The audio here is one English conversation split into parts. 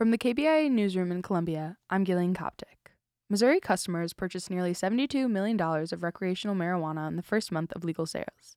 From the KBIA newsroom in Columbia, I'm Gillian Koptic. Missouri customers purchased nearly $72 million of recreational marijuana in the first month of legal sales.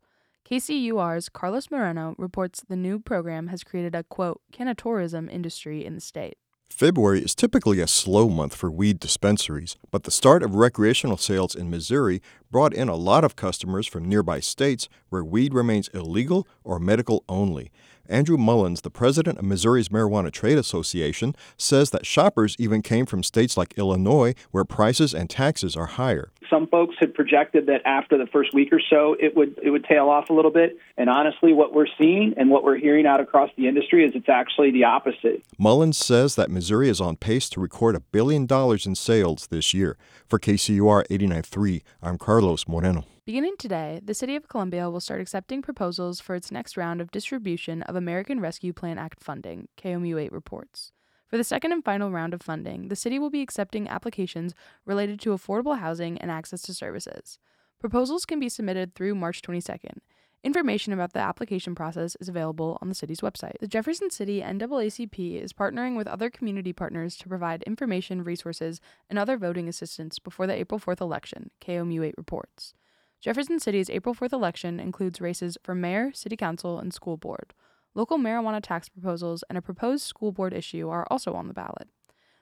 KCUR's Carlos Moreno reports the new program has created a, quote, canatourism industry in the state. February is typically a slow month for weed dispensaries, but the start of recreational sales in Missouri brought in a lot of customers from nearby states where weed remains illegal or medical only. Andrew Mullins, the president of Missouri's Marijuana Trade Association, says that shoppers even came from states like Illinois, where prices and taxes are higher. Some folks had projected that after the first week or so, it would it would tail off a little bit. And honestly, what we're seeing and what we're hearing out across the industry is it's actually the opposite. Mullins says that Missouri is on pace to record a billion dollars in sales this year. For KCUR 89.3, I'm Carlos Moreno. Beginning today, the City of Columbia will start accepting proposals for its next round of distribution of American Rescue Plan Act funding, KOMU 8 reports. For the second and final round of funding, the city will be accepting applications related to affordable housing and access to services. Proposals can be submitted through March 22nd. Information about the application process is available on the city's website. The Jefferson City NAACP is partnering with other community partners to provide information, resources, and other voting assistance before the April 4th election, KOMU 8 reports. Jefferson City's April 4th election includes races for mayor, city council, and school board. Local marijuana tax proposals and a proposed school board issue are also on the ballot.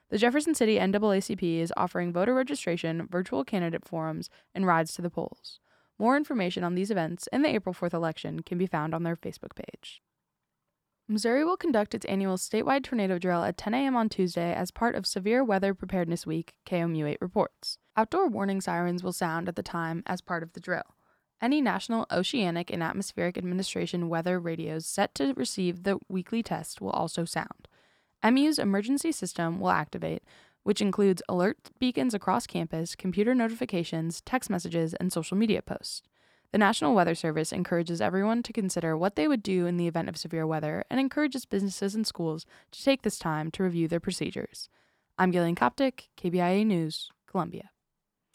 The Jefferson City NAACP is offering voter registration, virtual candidate forums, and rides to the polls. More information on these events and the April 4th election can be found on their Facebook page. Missouri will conduct its annual statewide tornado drill at 10 a.m. on Tuesday as part of Severe Weather Preparedness Week, KOMU 8 reports. Outdoor warning sirens will sound at the time as part of the drill. Any National Oceanic and Atmospheric Administration weather radios set to receive the weekly test will also sound. MU's emergency system will activate, which includes alert beacons across campus, computer notifications, text messages, and social media posts. The National Weather Service encourages everyone to consider what they would do in the event of severe weather and encourages businesses and schools to take this time to review their procedures. I'm Gillian Coptic, KBIA News, Columbia.